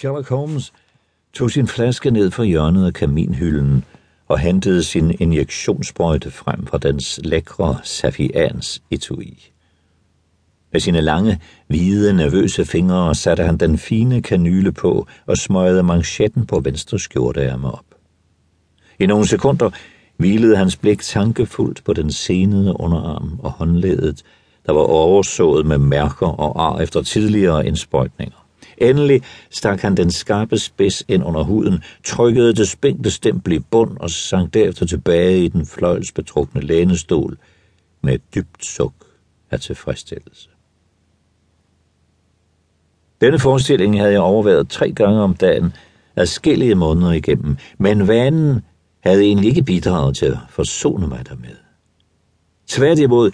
Sherlock Holmes tog sin flaske ned fra hjørnet af kaminhylden og hentede sin injektionssprøjte frem fra dens lækre safians etui. Med sine lange, hvide, nervøse fingre satte han den fine kanyle på og smøgede manchetten på venstre skjorteærme op. I nogle sekunder hvilede hans blik tankefuldt på den senede underarm og håndledet, der var oversået med mærker og ar efter tidligere indsprøjtninger. Endelig stak han den skarpe spids ind under huden, trykkede det spændte stempel i bund og sank derefter tilbage i den fløjlsbetrukne lænestol med et dybt suk af tilfredsstillelse. Denne forestilling havde jeg overværet tre gange om dagen, adskillige måneder igennem, men vanen havde egentlig ikke bidraget til at forsone mig dermed. Tværtimod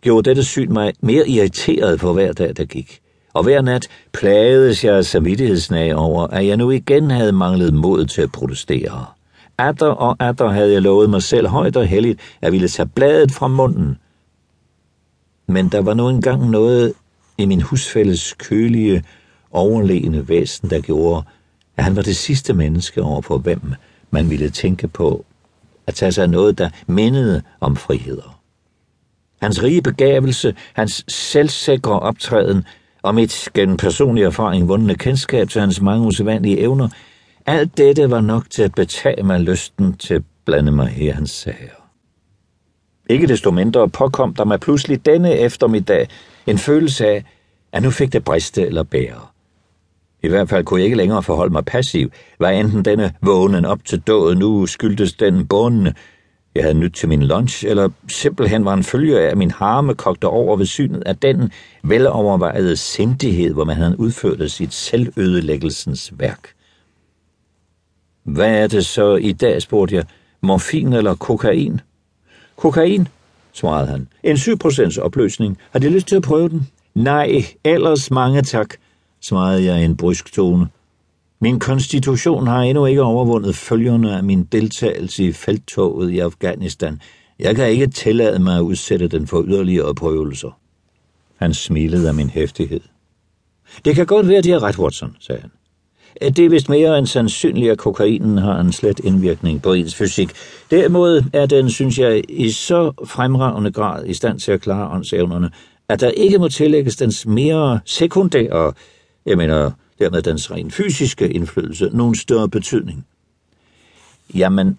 gjorde dette syn mig mere irriteret for hver dag, der gik. Og hver nat plagedes jeg samvittighedsnag over, at jeg nu igen havde manglet mod til at protestere. Atter og atter havde jeg lovet mig selv højt og helligt, at ville tage bladet fra munden. Men der var nu engang noget i min husfælles kølige, overlegne væsen, der gjorde, at han var det sidste menneske over for hvem man ville tænke på at tage sig af noget, der mindede om friheder. Hans rige begavelse, hans selvsikre optræden og mit gennem personlig erfaring vundne kendskab til hans mange usædvanlige evner, alt dette var nok til at betage mig lysten til at blande mig i hans sager. Ikke desto mindre påkom der mig pludselig denne eftermiddag en følelse af, at nu fik det briste eller bære. I hvert fald kunne jeg ikke længere forholde mig passiv, hvad enten denne vågnen op til døden nu skyldtes den bundne, jeg havde nyt til min lunch, eller simpelthen var en følge af, at min harme kogte over ved synet af den velovervejede sindighed, hvor man havde udført sit selvødelæggelsens værk. Hvad er det så i dag, spurgte jeg. Morfin eller kokain? Kokain, svarede han. En 7% opløsning. Har de lyst til at prøve den? Nej, ellers mange tak, svarede jeg i en brysk tone. Min konstitution har endnu ikke overvundet følgerne af min deltagelse i felttoget i Afghanistan. Jeg kan ikke tillade mig at udsætte den for yderligere prøvelser. Han smilede af min hæftighed. Det kan godt være, at de har ret, Watson, sagde han. Det er vist mere end sandsynligt, at kokainen har en slet indvirkning på ens fysik. Derimod er den, synes jeg, i så fremragende grad i stand til at klare åndsevnerne, at der ikke må tillægges dens mere sekundære, jeg mener dermed dens rent fysiske indflydelse, nogen større betydning. Jamen,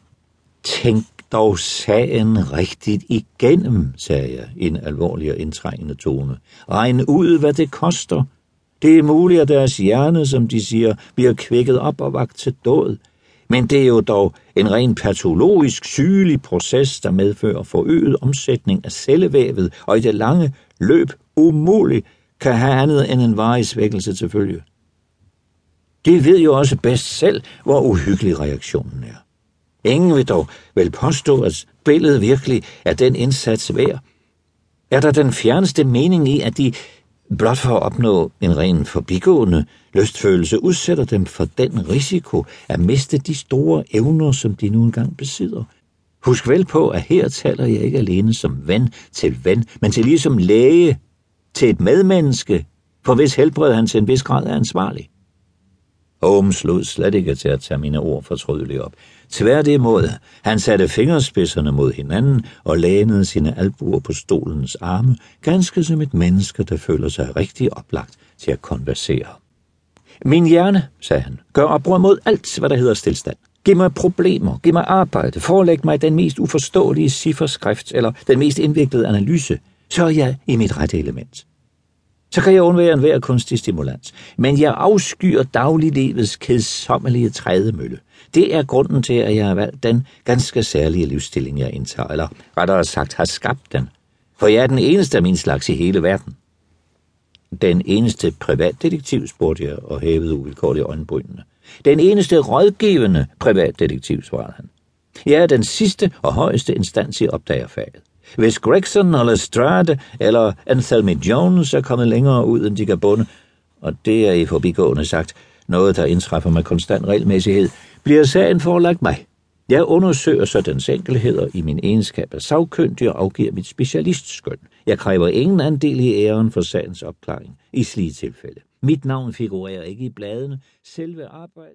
tænk dog sagen rigtigt igennem, sagde jeg i en alvorlig og indtrængende tone. Regn ud, hvad det koster. Det er muligt, at deres hjerne, som de siger, bliver kvækket op og vagt til død. Men det er jo dog en ren patologisk, sygelig proces, der medfører forøget omsætning af cellevævet, og i det lange løb umuligt kan have andet end en varig svækkelse til følge. De ved jo også bedst selv, hvor uhyggelig reaktionen er. Ingen vil dog vel påstå, at billedet virkelig er den indsats værd. Er der den fjerneste mening i, at de, blot for at opnå en ren forbigående lystfølelse, udsætter dem for den risiko at miste de store evner, som de nu engang besidder? Husk vel på, at her taler jeg ikke alene som ven til ven, men til ligesom læge til et medmenneske, for hvis helbred han til en vis grad er ansvarlig. Holmes lod slet ikke til at tage mine ord fortrydeligt op. Tværtimod, han satte fingerspidserne mod hinanden og lænede sine albuer på stolens arme, ganske som et menneske, der føler sig rigtig oplagt til at konversere. Min hjerne, sagde han, gør oprør mod alt, hvad der hedder stillstand. Giv mig problemer, giv mig arbejde, forelæg mig den mest uforståelige cifferskrift eller den mest indviklede analyse, så er jeg i mit rette element så kan jeg undvære enhver kunstig stimulans. Men jeg afskyer dagliglivets kedsommelige trædemølle. Det er grunden til, at jeg har valgt den ganske særlige livsstilling, jeg indtager, eller rettere sagt har skabt den. For jeg er den eneste af min slags i hele verden. Den eneste privatdetektiv, spurgte jeg og hævede uvilkårligt øjenbrynene. Den eneste rådgivende privatdetektiv, svarede han. Jeg er den sidste og højeste instans i opdagerfaget. Hvis Gregson og Lestrade eller Anthony Jones er kommet længere ud, end de kan bunde, og det er i forbigående sagt noget, der indtræffer med konstant regelmæssighed, bliver sagen forelagt mig. Jeg undersøger så dens enkelheder i min egenskab af sagkyndig og afgiver mit specialistskøn. Jeg kræver ingen andel i æren for sagens opklaring i slige tilfælde. Mit navn figurerer ikke i bladene. Selve arbejdet